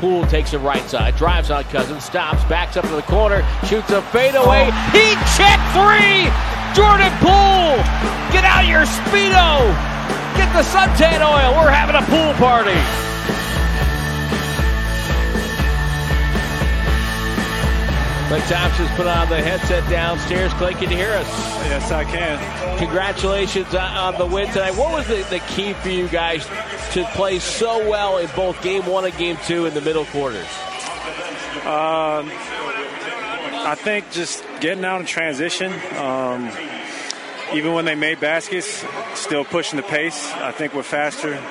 Poole takes it right side, drives on Cousins, stops, backs up to the corner, shoots a fadeaway. He check three! Jordan Poole! Get out your Speedo! Get the suntan oil! We're having a pool party! Klay Thompson's put on the headset downstairs. Klay, can you hear us? Yes, I can. Congratulations on the win tonight. What was the, the key for you guys to play so well in both game one and game two in the middle quarters? Um, I think just getting out in transition. Um, even when they made baskets, still pushing the pace. I think we're faster,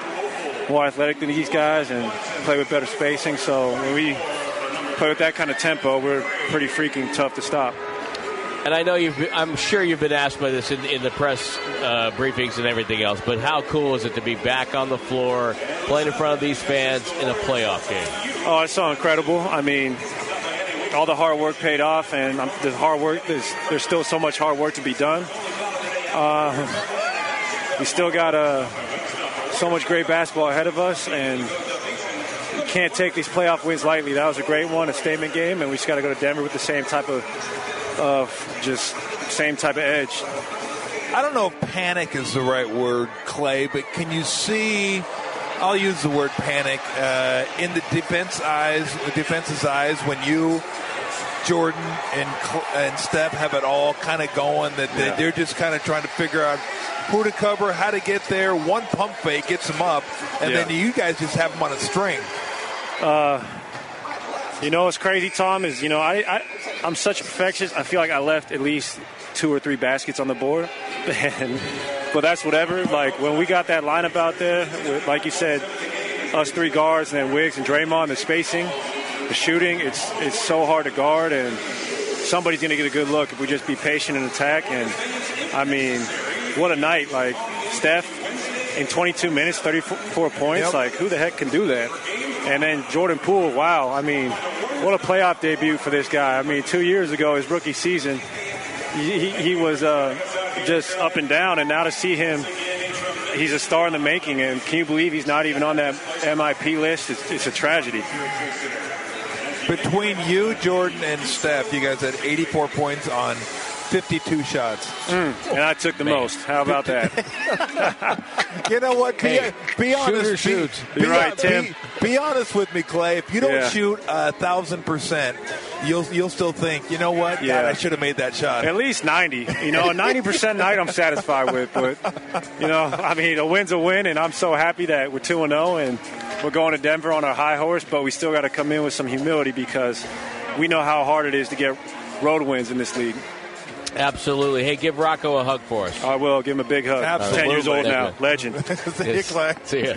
more athletic than these guys, and play with better spacing. So when we play with that kind of tempo, we're pretty freaking tough to stop. And I know you've, I'm sure you've been asked by this in, in the press uh, briefings and everything else, but how cool is it to be back on the floor, playing in front of these fans in a playoff game? Oh, it's so incredible. I mean, all the hard work paid off, and um, the hard work, there's, there's still so much hard work to be done. Uh, we still got uh, so much great basketball ahead of us, and can't take these playoff wins lightly. That was a great one, a statement game, and we just got to go to Denver with the same type of, of just same type of edge. I don't know if panic is the right word, Klay, but can you see? I'll use the word panic uh, in the defense eyes, the defense's eyes when you, Jordan and and Steph have it all kind of going. That Yeah. they're just kind of trying to figure out who to cover, how to get there. One pump fake gets them up, and Yeah. then you guys just have them on a string. Uh, you know what's crazy, Tom, is you know I, I I'm such a perfectionist. I feel like I left at least two or three baskets on the board, and but that's whatever. Like when we got that lineup out there, with, like you said, us three guards and then Wiggs and Draymond, the spacing, the shooting, it's it's so hard to guard, and somebody's gonna get a good look if we just be patient and attack. And I mean, what a night! Like Steph in 22 minutes, 34 points. Yep. Like who the heck can do that? And then Jordan Poole, wow! I mean, what a playoff debut for this guy. I mean, two years ago, his rookie season, he, he, he was uh, just up and down, and now to see him, he's a star in the making. And can you believe he's not even on that MIP list? It's, it's a tragedy. Between you, Jordan, and Steph, you guys had 84 points on 52 shots. And I took the most. How about that? You know what? Be, Hey, be honest. shooter be- shoots. Be, You're right, be- Tim. Be, honest with me, Klay. If you don't Yeah. shoot a thousand percent, you'll you'll still think, you know what? Yeah. God, I should have made that shot. At least 90. You know, a 90% night I'm satisfied with. But, you know, I mean, a win's a win, and I'm so happy that we're 2 and 0 and we're going to Denver on our high horse, but we still got to come in with some humility because we know how hard it is to get road wins in this league. Absolutely. Hey, give Rocco a hug for us. I will give him a big hug. Absolutely. 10 years old now. Legend. See you, Klay. See ya.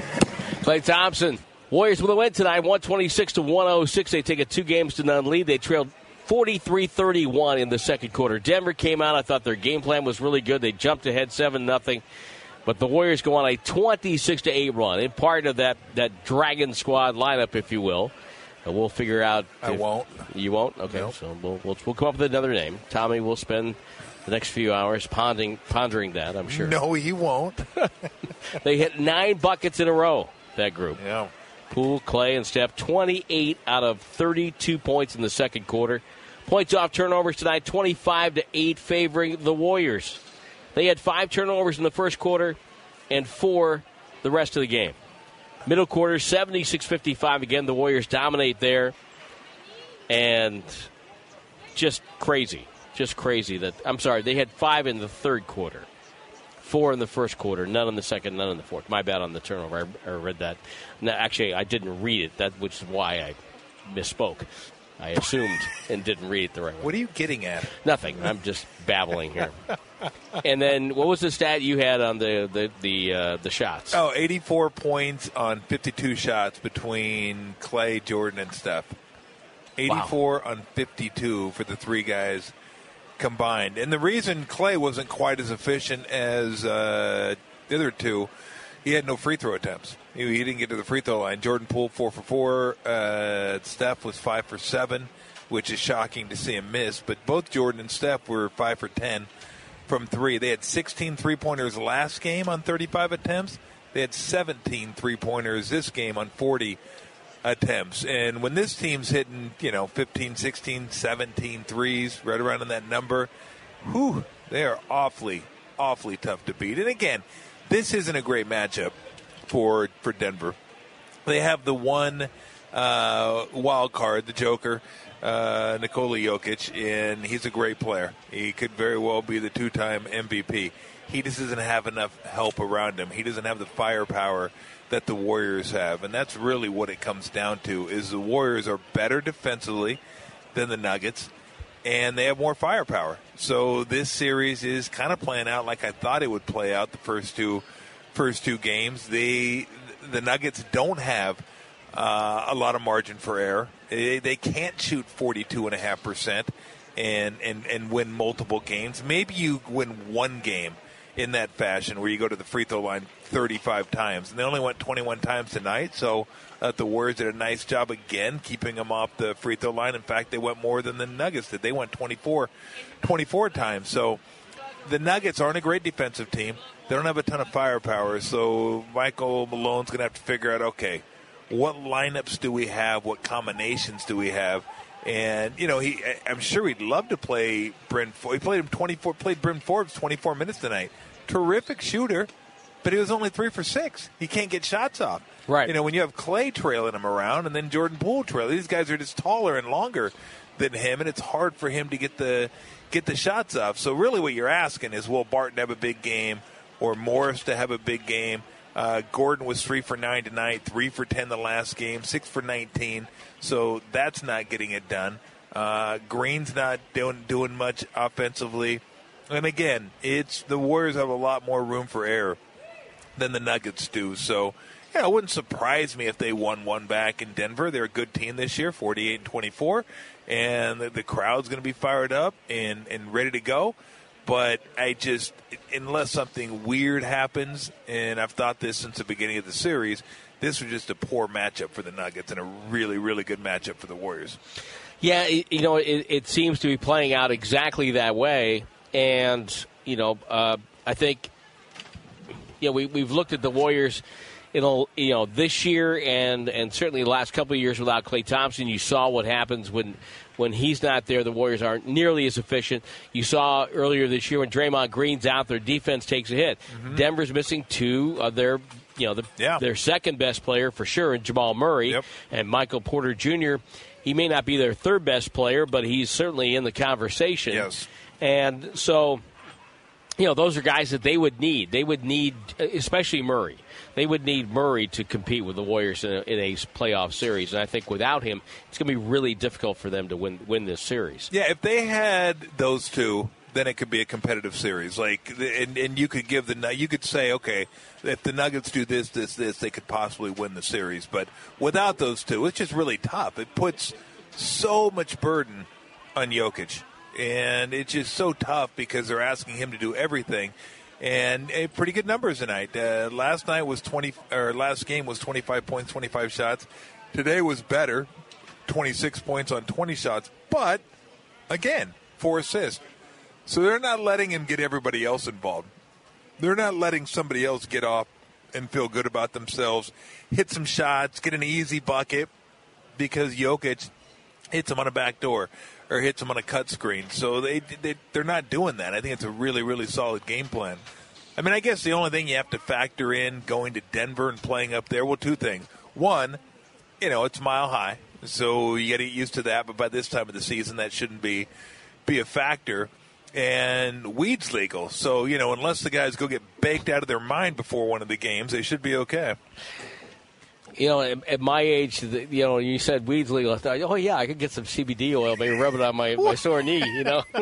Klay Thompson. Warriors with a win tonight, 126 to 106. They take a two games to none lead. They trailed 43 31 in the second quarter. Denver came out. I thought their game plan was really good. They jumped ahead 7 0. But the Warriors go on a 26 to 8 run. In part of that, that Dragon Squad lineup, if you will. And we'll figure out. I won't. You won't? Okay. Nope. So we'll, we'll, we'll come up with another name. Tommy will spend the next few hours pondering, pondering that, I'm sure. No, he won't. They hit nine buckets in a row, that group. Yeah. Poole, Klay, and Steph, 28 out of 32 points in the second quarter. Points off turnovers tonight, 25 to 8, favoring the Warriors. They had five turnovers in the first quarter and four the rest of the game. Middle quarter, 76 55. Again, the Warriors dominate there. And just crazy. Just crazy that, I'm sorry, they had five in the third quarter four in the first quarter, none in the second, none in the fourth. My bad on the turnover. I, I read that. No, actually, I didn't read it. That which is why I misspoke. I assumed and didn't read it the right way. What are you getting at? Nothing. I'm just babbling here. and then, what was the stat you had on the the the, uh, the shots? Oh, 84 points on 52 shots between Klay, Jordan, and Steph. 84 on 52 for the three guys combined. And the reason Klay wasn't quite as efficient as uh, the other two, he had no free throw attempts. He, he didn't get to the free throw line. Jordan pulled four for four. Uh, Steph was five for seven, which is shocking to see him miss. But both Jordan and Steph were five for ten from three. They had 16 three pointers last game on 35 attempts. They had 17 three pointers this game on 40 attempts. And when this team's hitting, you know, 15, 16, 17 threes, right around in that number, whew, they are awfully, awfully tough to beat. And again, this isn't a great matchup for for Denver. They have the one uh, wild card, the Joker, uh, Nikola Jokic, and he's a great player. He could very well be the two-time MVP. He just doesn't have enough help around him. He doesn't have the firepower that the Warriors have, and that's really what it comes down to. Is the Warriors are better defensively than the Nuggets, and they have more firepower. So this series is kind of playing out like I thought it would play out the first two first two games. They the Nuggets don't have uh, a lot of margin for error. They, they can't shoot 42.5% and, and, and win multiple games. Maybe you win one game in that fashion where you go to the free throw line 35 times. And they only went 21 times tonight, so uh, the Warriors did a nice job again keeping them off the free throw line. In fact, they went more than the Nuggets did. They went 24, 24 times. So the Nuggets aren't a great defensive team. They don't have a ton of firepower, so Michael Malone's going to have to figure out okay, what lineups do we have? What combinations do we have? And you know, he I'm sure he'd love to play Bryn. He played him 24. Played Bryn Forbes 24 minutes tonight. Terrific shooter, but he was only three for six. He can't get shots off. Right. You know, when you have Klay trailing him around, and then Jordan Poole trailing, these guys are just taller and longer than him, and it's hard for him to get the get the shots off. So really, what you're asking is, will Barton have a big game, or Morris to have a big game? Uh, Gordon was three for nine tonight, three for ten the last game, six for nineteen. So that's not getting it done. Uh, Green's not doing doing much offensively, and again, it's the Warriors have a lot more room for error than the Nuggets do. So, yeah, it wouldn't surprise me if they won one back in Denver. They're a good team this year, 48 and 24, and the, the crowd's going to be fired up and, and ready to go. But I just, unless something weird happens, and I've thought this since the beginning of the series, this was just a poor matchup for the Nuggets and a really, really good matchup for the Warriors. Yeah, you know, it, it, seems to be playing out exactly that way. And, you know, uh, I think, you know, we, we've looked at the Warriors you know, you know, this year and and certainly the last couple of years without Klay Thompson, you saw what happens when when he's not there. The Warriors aren't nearly as efficient. You saw earlier this year when Draymond Green's out, their defense takes a hit. Mm-hmm. Denver's missing two of their you know the, yeah. their second best player for sure, and Jamal Murray yep. and Michael Porter Jr. He may not be their third best player, but he's certainly in the conversation. Yes, and so you know those are guys that they would need. They would need, especially Murray they would need Murray to compete with the Warriors in a, in a playoff series. And I think without him, it's going to be really difficult for them to win win this series. Yeah, if they had those two, then it could be a competitive series. Like, and, and you could give the you could say, okay, if the Nuggets do this, this, this, they could possibly win the series. But without those two, it's just really tough. It puts so much burden on Jokic, and it's just so tough because they're asking him to do everything and a pretty good numbers tonight. Uh, last night was 20, or last game was 25 points, 25 shots. Today was better, 26 points on 20 shots, but again, four assists. So they're not letting him get everybody else involved. They're not letting somebody else get off and feel good about themselves, hit some shots, get an easy bucket because Jokic hits him on a back door or hits them on a cut screen. So they, they they're not doing that. I think it's a really really solid game plan. I mean, I guess the only thing you have to factor in going to Denver and playing up there, well, two things. One, you know, it's mile high, so you got to get used to that. But by this time of the season, that shouldn't be be a factor. And weeds legal, so you know, unless the guys go get baked out of their mind before one of the games, they should be okay you know, at, at, my age, you know, you said weeds legal. I thought, oh yeah, I could get some CBD oil, maybe rub it on my, my sore knee. You know.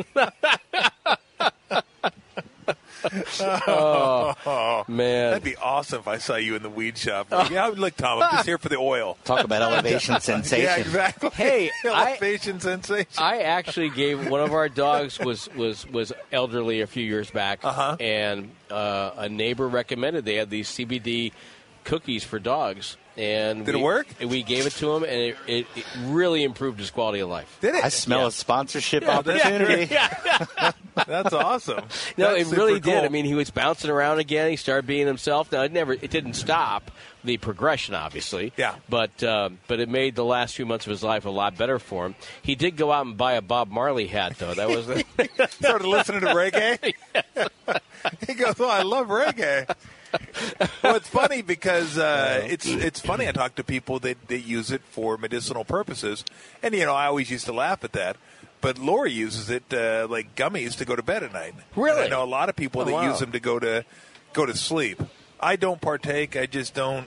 oh, man, that'd be awesome if I saw you in the weed shop. Like, yeah, look, Tom, I'm just here for the oil. Talk about elevation sensation. Yeah, exactly. Hey, elevation I, sensation. I actually gave one of our dogs was was was elderly a few years back, uh-huh. and uh, a neighbor recommended they had these CBD cookies for dogs and Did we, it work? We gave it to him, and it, it, it really improved his quality of life. Did it? I smell Yeah. a sponsorship Yeah, that's- opportunity. That's awesome. No, That's it really super did. I mean, he was bouncing around again. He started being himself. Now, it never, it didn't stop the progression, obviously. Yeah. But um, but it made the last few months of his life a lot better for him. He did go out and buy a Bob Marley hat, though. That was started listening to reggae. he goes, "Oh, I love reggae." well, it's funny because uh, it's it's funny. I talk to people that, that use it for medicinal purposes, and you know, I always used to laugh at that. But Lori uses it uh, like gummies to go to bed at night. Really? And I know a lot of people Oh, that wow. use them to go to go to sleep. I don't partake. I just don't.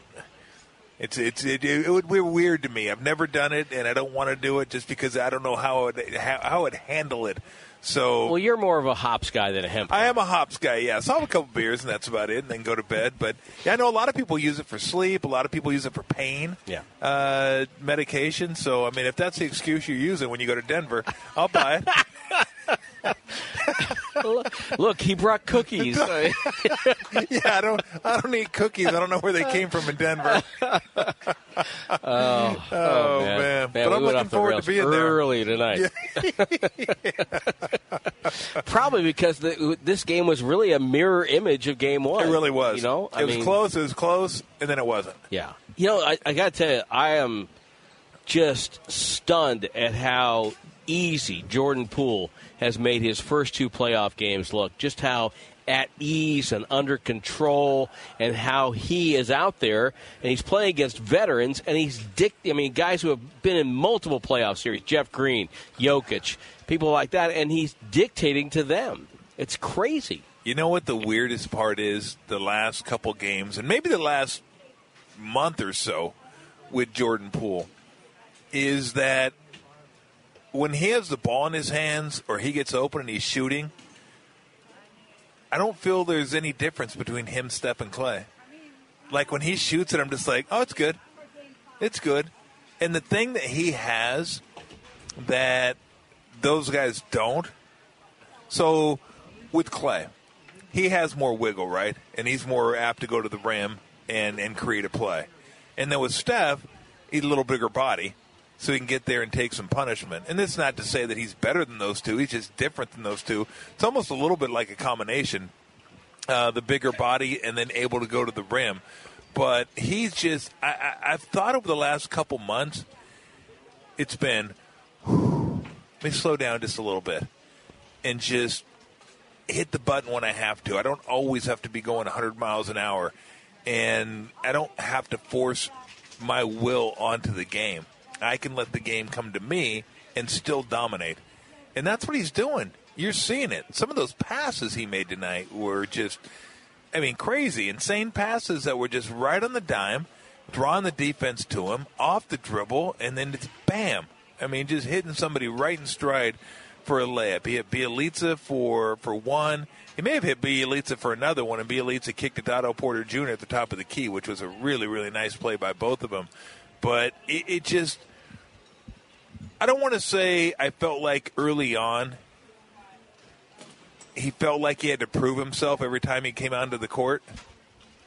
It's it's it, it would be weird to me. I've never done it, and I don't want to do it just because I don't know how it how, how it would handle it. So well, you're more of a hops guy than a hemp. I am a hops guy, yeah. So I'll have a couple beers and that's about it, and then go to bed. But yeah, I know a lot of people use it for sleep. A lot of people use it for pain, Yeah. uh, medication. So I mean, if that's the excuse you're using when you go to Denver, I'll buy it. Look, he brought cookies. yeah, I don't, I don't eat cookies. I don't know where they came from in Denver. oh, oh, oh man. man, But we I'm looking forward to rails being there. early tonight. Probably because the, this game was really a mirror image of Game One. It really was. You know, it was close. It was close, and then it wasn't. Yeah. You know, I, I got to tell you, I am just stunned at how easy Jordan Poole has made his first two playoff games look. Just how at ease and under control, and how he is out there and he's playing against veterans and he's dick. I mean, guys who have been in multiple playoff series, Jeff Green, Jokic, people like that, and he's dictating to them. It's crazy. You know what the weirdest part is? The last couple games, and maybe the last month or so with Jordan Poole, is that when he has the ball in his hands or he gets open and he's shooting, I don't feel there's any difference between him, Steph, and Klay. Like when he shoots it, I'm just like, oh, it's good. It's good. And the thing that he has that those guys don't, so with Klay, he has more wiggle, right? And he's more apt to go to the rim and, and create a play. And then with Steph, he's a little bigger body, so he can get there and take some punishment. And it's not to say that he's better than those two, he's just different than those two. It's almost a little bit like a combination uh, the bigger body and then able to go to the rim. But he's just, I, I, I've thought over the last couple months, it's been, let me slow down just a little bit and just hit the button when I have to. I don't always have to be going 100 miles an hour, and I don't have to force my will onto the game. I can let the game come to me and still dominate. And that's what he's doing. You're seeing it. Some of those passes he made tonight were just, I mean, crazy, insane passes that were just right on the dime, drawing the defense to him, off the dribble, and then it's bam. I mean, just hitting somebody right in stride for a layup. He hit Bjelica for, for one. He may have hit Bjelica for another one, and Bjelica kicked it to Otto Porter Jr. at the top of the key, which was a really, really nice play by both of them. But it, it just, I don't want to say I felt like early on he felt like he had to prove himself every time he came onto the court.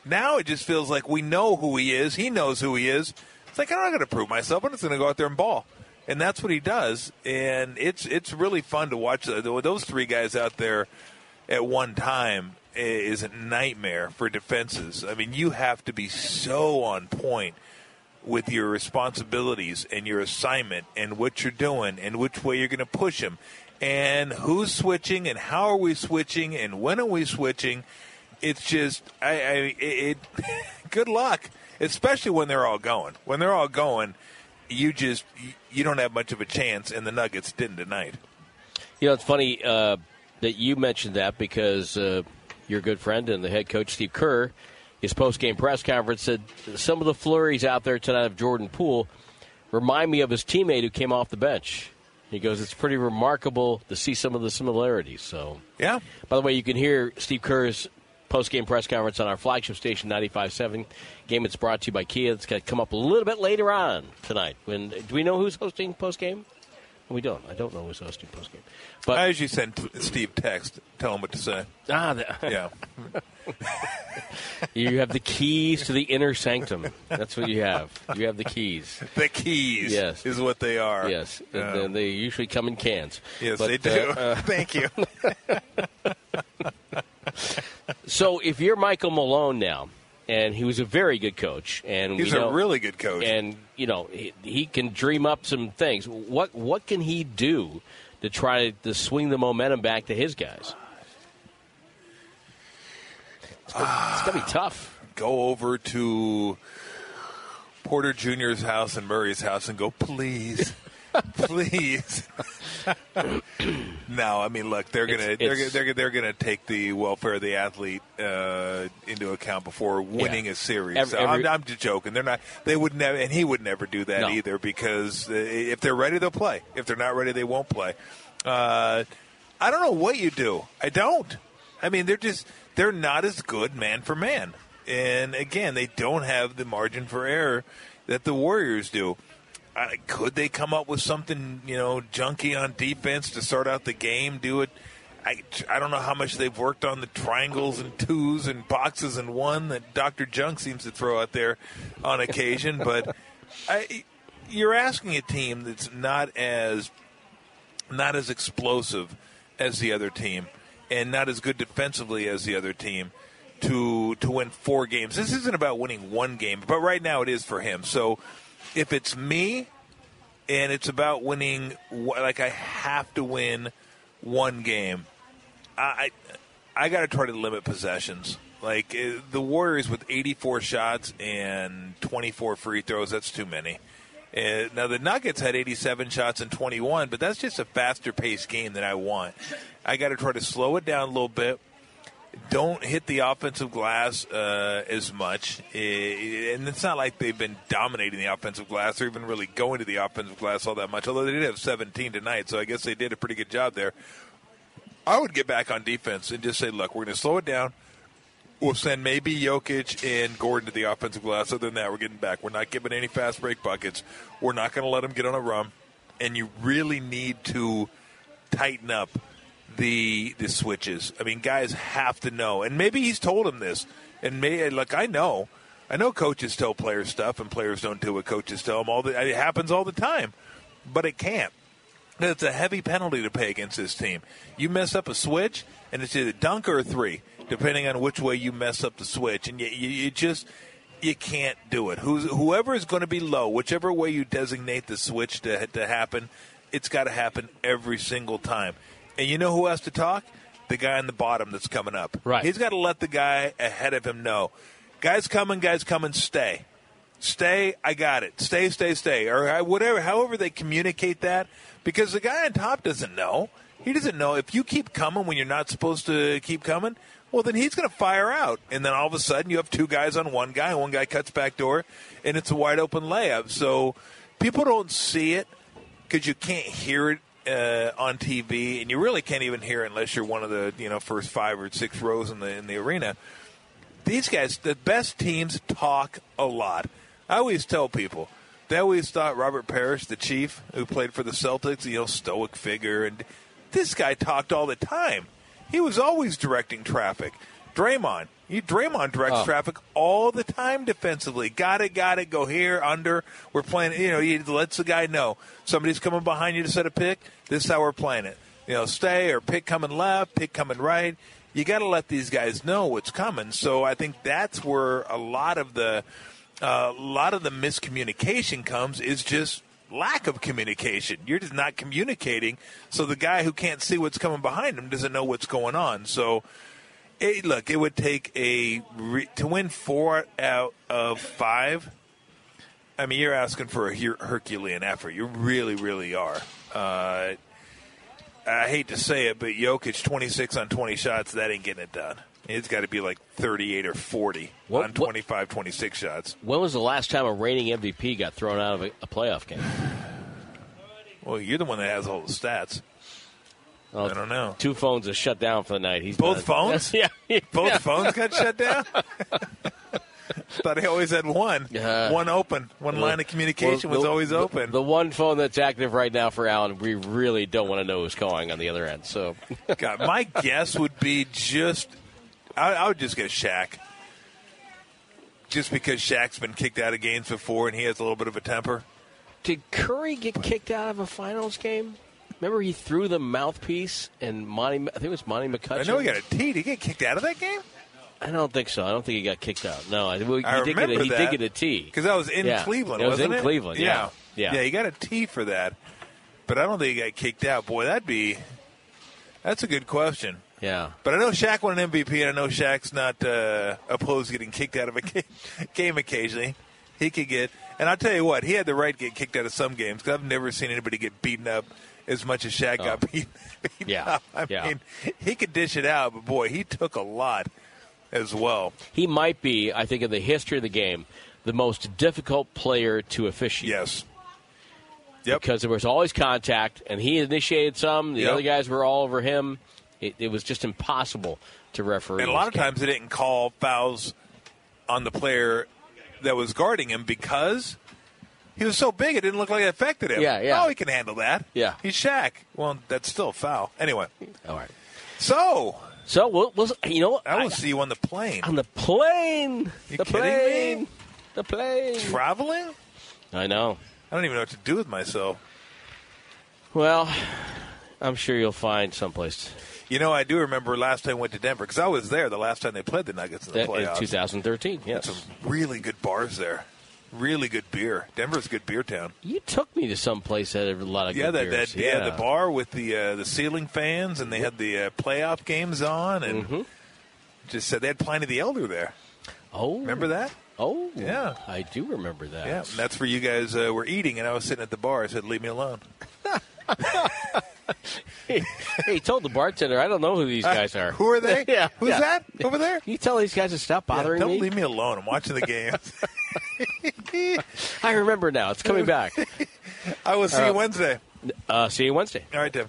Now it just feels like we know who he is. He knows who he is. It's like I'm not going to prove myself. I'm just going to go out there and ball, and that's what he does. And it's it's really fun to watch those three guys out there at one time is a nightmare for defenses. I mean, you have to be so on point with your responsibilities and your assignment and what you're doing and which way you're going to push them and who's switching and how are we switching and when are we switching. It's just, I, I it, it good luck, especially when they're all going. When they're all going, you just you don't have much of a chance, and the Nuggets didn't tonight. You know, it's funny uh, that you mentioned that because uh, your good friend and the head coach Steve Kerr, his post-game press conference said some of the flurries out there tonight of Jordan Poole remind me of his teammate who came off the bench. He goes, it's pretty remarkable to see some of the similarities. So, yeah. By the way, you can hear Steve Kerr's post-game press conference on our flagship station 95.7. Game that's brought to you by Kia. It's going to come up a little bit later on tonight. When do we know who's hosting post-game? We don't. I don't know who's hosting postgame. But I usually send Steve text, tell him what to say. ah, the, Yeah. you have the keys to the inner sanctum. That's what you have. You have the keys. the keys Yes. is what they are. Yes, and Yeah. they usually come in cans. Yes, But, they do. uh, uh, Thank you. so if you're Michael Malone now, and he was a very good coach, and He's know, a really good coach. and you know he, he can dream up some things. What what can he do to try to swing the momentum back to his guys? It's gonna, it's gonna be ah, tough. Go over to Porter Jr.'s house and Murray's house and go, please. Please. no, I mean, look, they're gonna It's- they're, it's- they're they're gonna take the welfare of the athlete uh, into account before winning Yeah. a series. Every- every- I'm, I'm just joking. They're not. They would never, and he would never do that No. either because uh, if they're ready, they'll play. If they're not ready, they won't play. Uh, I don't know what you do. I don't. I mean, they're just they're not as good man for man. And again, they don't have the margin for error that the Warriors do. I, could they come up with something, you know, junky on defense to start out the game? Do it. I, I don't know how much they've worked on the triangles and twos and boxes and one that Dr. Junk seems to throw out there on occasion. but I, you're asking a team that's not as not as explosive as the other team and not as good defensively as the other team to to win four games. This isn't about winning one game, but right now it is for him. So if it's me and it's about winning like I have to win one game, I I got to try to limit possessions. Like uh, the Warriors with 84 shots and 24 free throws, that's too many. Uh, now the Nuggets had 87 shots and 21, but that's just a faster paced game than I want. I got to try to slow it down a little bit. Don't hit the offensive glass uh, as much, Uh, and it's not like they've been dominating the offensive glass or even really going to the offensive glass all that much. Although they did have 17 tonight, so I guess they did a pretty good job there. I would get back on defense and just say, look, we're going to slow it down. We'll send maybe Jokic and Gordon to the offensive glass. Other than that, we're getting back. We're not giving any fast break buckets. We're not going to let them get on a run. And you really need to tighten up the the switches. I mean, guys have to know. And maybe he's told him this. And may look, I know, I know coaches tell players stuff, and players don't do what coaches tell them. All the, it happens all the time, but it can't. It's a heavy penalty to pay against this team. You mess up a switch, and it's either dunk or three, depending on which way you mess up the switch. And you, you, you just you can't do it. Who's, whoever is going to be low, whichever way you designate the switch to to happen, it's got to happen every single time. And you know who has to talk? The guy on the bottom that's coming up. Right. He's got to let the guy ahead of him know. Guys coming, guys coming, stay stay, I got it. Stay, stay, stay, or uh, whatever. However they communicate that, because the guy on top doesn't know. He doesn't know if you keep coming when you're not supposed to keep coming. Well, then he's going to fire out, and then all of a sudden you have two guys on one guy, and one guy cuts back door, and it's a wide open layup. So people don't see it because you can't hear it uh, on TV, and you really can't even hear unless you're one of the you know first five or six rows in the in the arena these guys, the best teams talk a lot. I always tell people, they always thought Robert Parish, the chief who played for the Celtics, you know, stoic figure, and this guy talked all the time. He was always directing traffic. Draymond, he Draymond directs Oh. traffic all the time defensively. Got it, got it. Go here, under. We're playing. You know, he lets the guy know somebody's coming behind you to set a pick. This is how we're playing it. You know, stay or pick coming left, pick coming right. You got to let these guys know what's coming. So I think that's where a lot of the uh, a lot of the miscommunication comes is just lack of communication. You're just not communicating, so the guy who can't see what's coming behind him doesn't know what's going on. So, it, look, it would take a re- to win four out of five. I mean, you're asking for a Her- Herculean effort. You really, really are. Uh, I hate to say it, but Jokic 26 on 20 shots, that ain't getting it done. It's got to be like 38 or 40 What- on what- 25, 26 shots. When was the last time a reigning MVP got thrown out of a, a playoff game? Well, you're the one that has all the stats. Well, I don't know. Two phones are shut down for the night. He's Both done. phones? yeah. Both Yeah. phones got shut down? Thought he always had one, Uh, one open, one line of communication Well, was the- always the- open. The, one phone that's active right now for Alan, we really don't want to know who's calling on the other end. So, God, my guess would be just, I, I would just get Shaq. Just because Shaq's been kicked out of games before and he has a little bit of a temper. did Curry get kicked out of a finals game? Remember, he threw the mouthpiece and Monty. I think it was Monty McCutchen. I know he got a T. Did he get kicked out of that game? I don't think so. I don't think he got kicked out. No, I, well, he I did get a, he did get a T. Because that was in Yeah, Cleveland, it was in it? Cleveland, yeah. Yeah. yeah. he got a T for that. But I don't think he got kicked out. Boy, that'd be. That's a good question. Yeah. But I know Shaq won an MVP, and I know Shaq's not uh, opposed to getting kicked out of a game occasionally. He could get, and I'll tell you what, he had the right to get kicked out of some games because I've never seen anybody get beaten up as much as Shaq got beaten, beaten Oh. Yeah, up. I yeah. mean, he could dish it out, but boy, he took a lot as well. He might be, I think, in the history of the game, the most difficult player to officiate. Yes. Yep. Because there was always contact, and he initiated some. The Yep. other guys were all over him. It, it was just impossible to referee. And a lot of game. times they didn't call fouls on the player that was guarding him because he was so big it didn't look like it affected him. Yeah, yeah. Oh, he can handle that. Yeah. He's Shaq. Well, that's still a foul. Anyway, All right. so So we'll, we'll you know what? I will I- see you on the plane. on the plane. You the kidding plane. me? The plane. Traveling? I know. I don't even know what to do with myself. Well, I'm sure you'll find someplace. You know, I do remember last time I went to Denver because I was there the last time they played the Nuggets in the That playoffs. 2013. Yes. Some really good bars there. Really good beer. Denver's a good beer town. You took me to some place that had a lot of Yeah, good that, beers. that yeah. the bar with the uh, the ceiling fans, and they had the uh, playoff games on, and Mm-hmm. just said they had Pliny the Elder there. Oh, Remember that? Oh, Yeah. I do remember that. Yeah, and that's where you guys uh, were eating, and I was sitting at the bar. I said, "Leave me alone." hey, he told the bartender, "I don't know who these guys are." Who are they? Yeah, Who's yeah. that over there? You tell these guys to stop bothering Yeah, don't me. leave me alone. I'm watching the game. I remember now. It's coming back. I will see you Wednesday. Uh, see you Wednesday. All right, Tim.